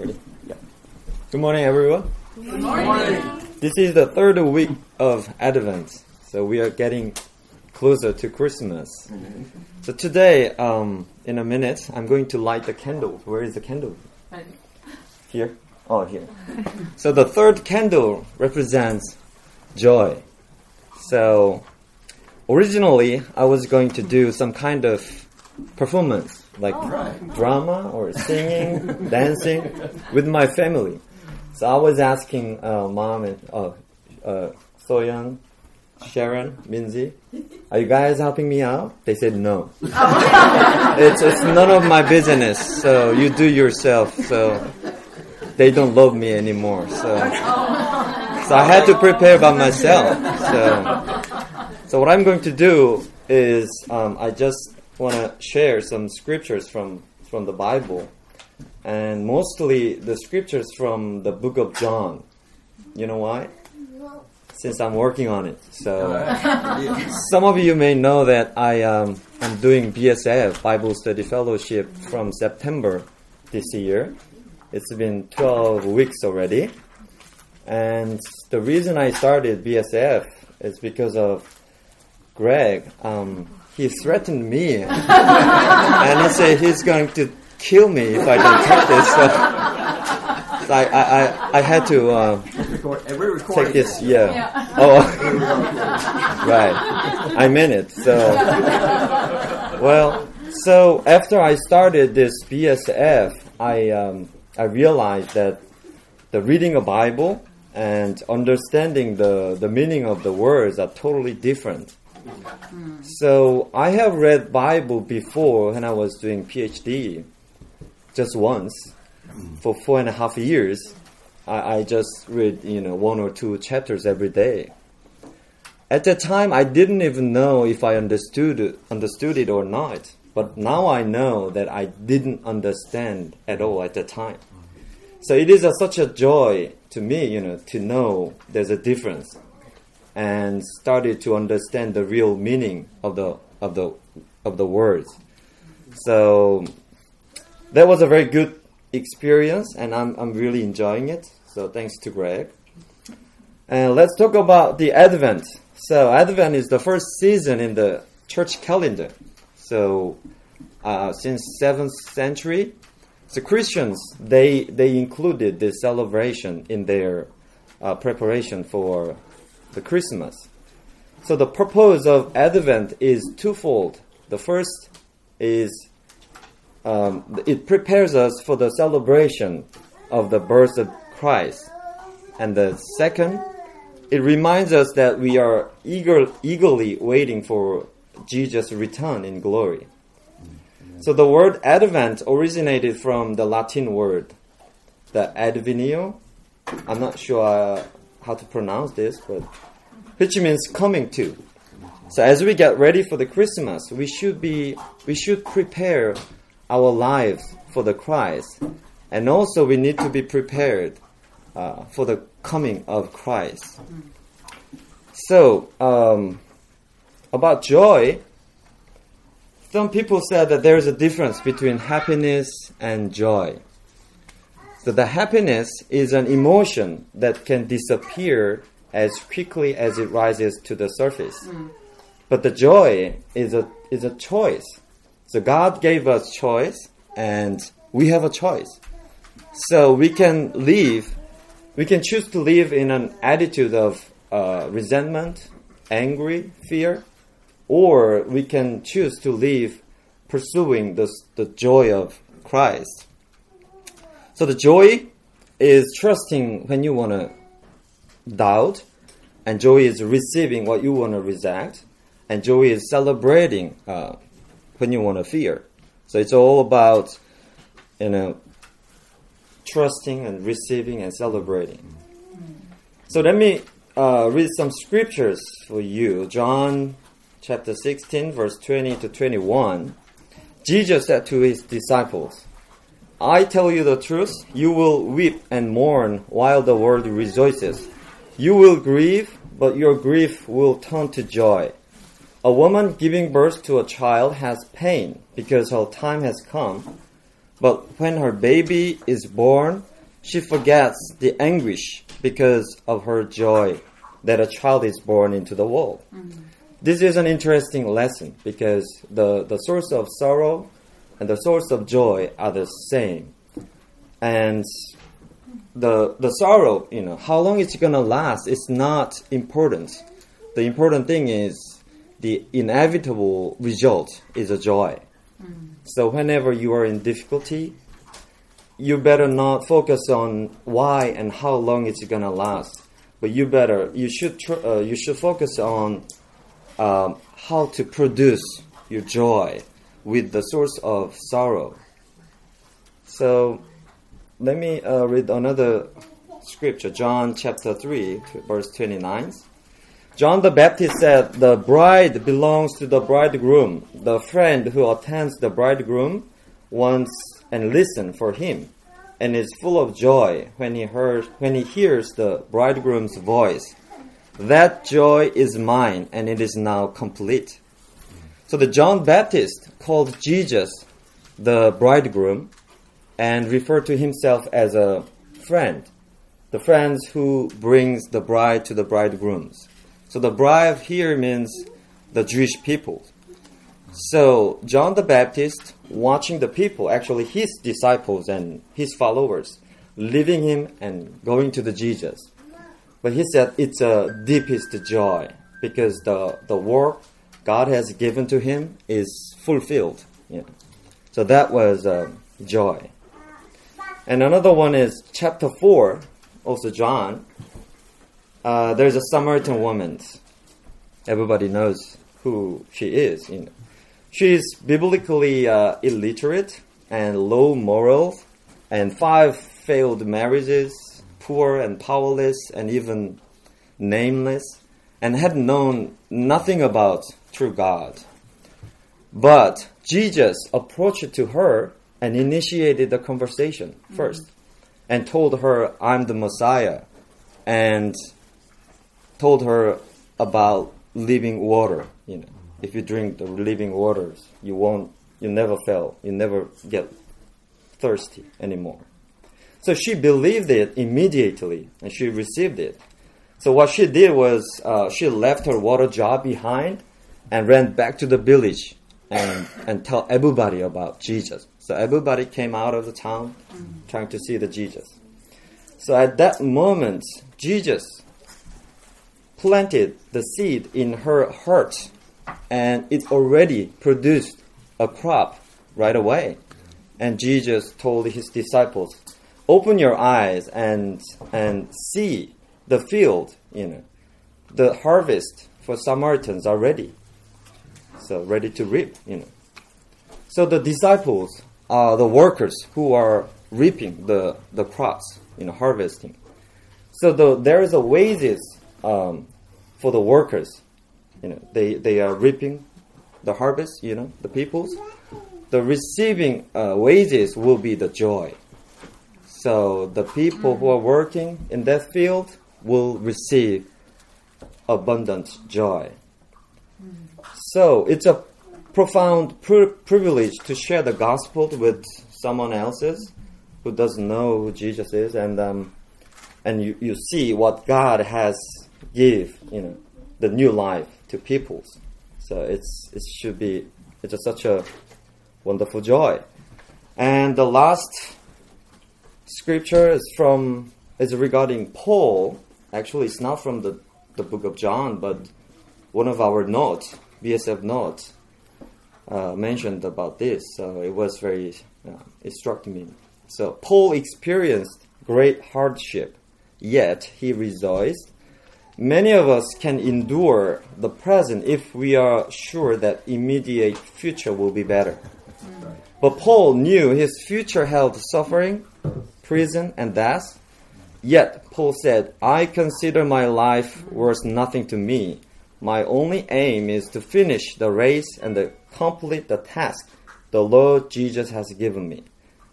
Ready? Yeah. Good morning, everyone. Good morning. This is the third week of Advent, so we are getting closer to Christmas. So today, um, in a minute, I'm going to light the candle. Where is the candle? Here. Oh, here. So the third candle represents joy. So originally, I was going to do some kind of performance, like drama or singing, dancing, with my family. So I was asking uh, mom and uh, uh, Soyeon, Sharon, Minzy, are you guys helping me out? They said no. it's it's none of my business. So you do yourself. So they don't love me anymore. So so I had to prepare by myself. So so what I'm going to do is um, I just want to share some scriptures from from the Bible, and mostly the scriptures from the book of John. You know why? Since I'm working on it, so some of you may know that I um, I'm doing BSF Bible Study Fellowship from September this year. It's been 12 weeks already, and the reason I started BSF is because of Greg. Um, he threatened me, and he said he's going to kill me if I don't take this. So, I, I, I, had to uh, take this. Yeah. Oh, right. I meant it. So, well, so after I started this BSF, I um, I realized that the reading a Bible and understanding the, the meaning of the words are totally different. So I have read Bible before when I was doing PhD, just once, for four and a half years. I, I just read you know one or two chapters every day. At that time, I didn't even know if I understood understood it or not. But now I know that I didn't understand at all at the time. So it is a, such a joy to me, you know, to know there's a difference and started to understand the real meaning of the of the of the words. So that was a very good experience, and I'm I'm really enjoying it. So thanks to Greg. And let's talk about the Advent. So Advent is the first season in the church calendar. So uh, since seventh century, so Christians they they included this celebration in their uh, preparation for the Christmas. So the purpose of Advent is twofold. The first is um, it prepares us for the celebration of the birth of Christ, and the second, it reminds us that we are eager, eagerly waiting for Jesus' return in glory. So the word Advent originated from the Latin word, the advenio. I'm not sure uh, how to pronounce this, but which means coming to. So as we get ready for the Christmas, we should be we should prepare our lives for the Christ, and also we need to be prepared uh, for the coming of Christ. So um, about joy, some people said that there is a difference between happiness and joy. So the happiness is an emotion that can disappear as quickly as it rises to the surface. But the joy is a is a choice. So God gave us choice and we have a choice. So we can live we can choose to live in an attitude of uh, resentment, angry, fear, or we can choose to live pursuing the, the joy of Christ. So the joy is trusting when you want to doubt, and joy is receiving what you want to reject, and joy is celebrating uh, when you want to fear. So it's all about, you know, trusting and receiving and celebrating. So let me uh, read some scriptures for you. John chapter 16, verse 20 to 21. Jesus said to his disciples, I tell you the truth, you will weep and mourn while the world rejoices. You will grieve, but your grief will turn to joy. A woman giving birth to a child has pain because her time has come. But when her baby is born, she forgets the anguish because of her joy that a child is born into the world. Mm-hmm. This is an interesting lesson because the, the source of sorrow and the source of joy are the same. And the the sorrow, you know, how long it's gonna last is not important. The important thing is the inevitable result is a joy. Mm. So whenever you are in difficulty, you better not focus on why and how long it's gonna last, but you better you should tr- uh, you should focus on um, how to produce your joy with the source of sorrow. So let me uh, read another scripture, John chapter 3, verse 29. John the Baptist said, The bride belongs to the bridegroom. The friend who attends the bridegroom wants and listens for him, and is full of joy when he, hears, when he hears the bridegroom's voice. That joy is mine, and it is now complete. So the John Baptist called Jesus the bridegroom, and referred to himself as a friend, the friends who brings the bride to the bridegrooms. So the bride here means the Jewish people. So John the Baptist, watching the people, actually his disciples and his followers, leaving him and going to the Jesus. But he said it's a deepest joy because the, the work God has given to him is fulfilled. Yeah. So that was uh, joy. And another one is chapter 4, also John. Uh, there's a Samaritan woman. Everybody knows who she is. You know. She's biblically uh, illiterate and low morals, and five failed marriages, poor and powerless, and even nameless, and had known nothing about true God. But Jesus approached to her and initiated the conversation 1st mm-hmm. and told her, I'm the Messiah, and told her about living water. You know, if you drink the living waters, you won't, you never fail, you never get thirsty anymore. So she believed it immediately and she received it. So what she did was uh, she left her water jar behind and ran back to the village and, and tell everybody about Jesus. So everybody came out of the town trying to see the Jesus. So at that moment, Jesus planted the seed in her heart and it already produced a crop right away. And Jesus told his disciples, open your eyes and, and see the field, you know, the harvest for Samaritans are ready. So ready to reap, you know. So the disciples are the workers who are reaping the, the crops, you know, harvesting. So the, there is a wages um, for the workers. You know, they, they are reaping the harvest, you know, the peoples. The receiving uh, wages will be the joy. So the people who are working in that field will receive abundant joy. So it's a profound pri- privilege to share the gospel with someone else's who doesn't know who Jesus is, and um, and you, you see what God has give you know the new life to peoples. So it's it should be it's just such a wonderful joy. And the last scripture is from is regarding Paul. Actually, it's not from the the book of John, but one of our notes, BSF notes uh, mentioned about this, so it was very, uh, it struck me. So Paul experienced great hardship, yet he rejoiced. Many of us can endure the present if we are sure that immediate future will be better. But Paul knew his future held suffering, prison, and death. Yet Paul said, I consider my life worth nothing to me. My only aim is to finish the race and complete the task the Lord Jesus has given me.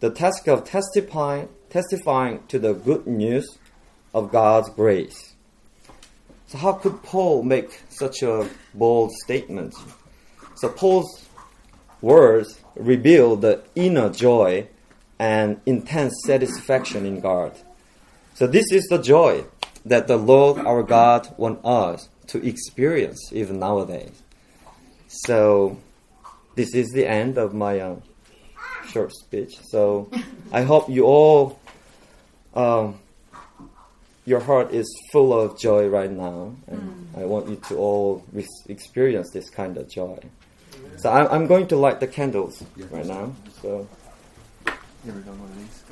The task of testifying, testifying to the good news of God's grace. So how could Paul make such a bold statement? So Paul's words reveal the inner joy and intense satisfaction in God. So this is the joy that the Lord our God wants us to experience even nowadays. So this is the end of my um, short speech. So I hope you all, um, your heart is full of joy right now, and I want you to all re- experience this kind of joy. So I'm, I'm going to light the candles right now. So. Here we go, one of these.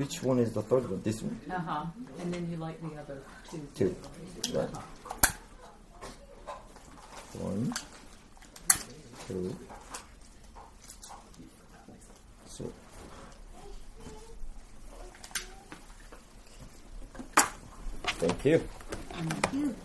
Which one is the third one? This one? Uh huh. And then you like the other two. Two. Right. One, two, so. Thank you. Thank you.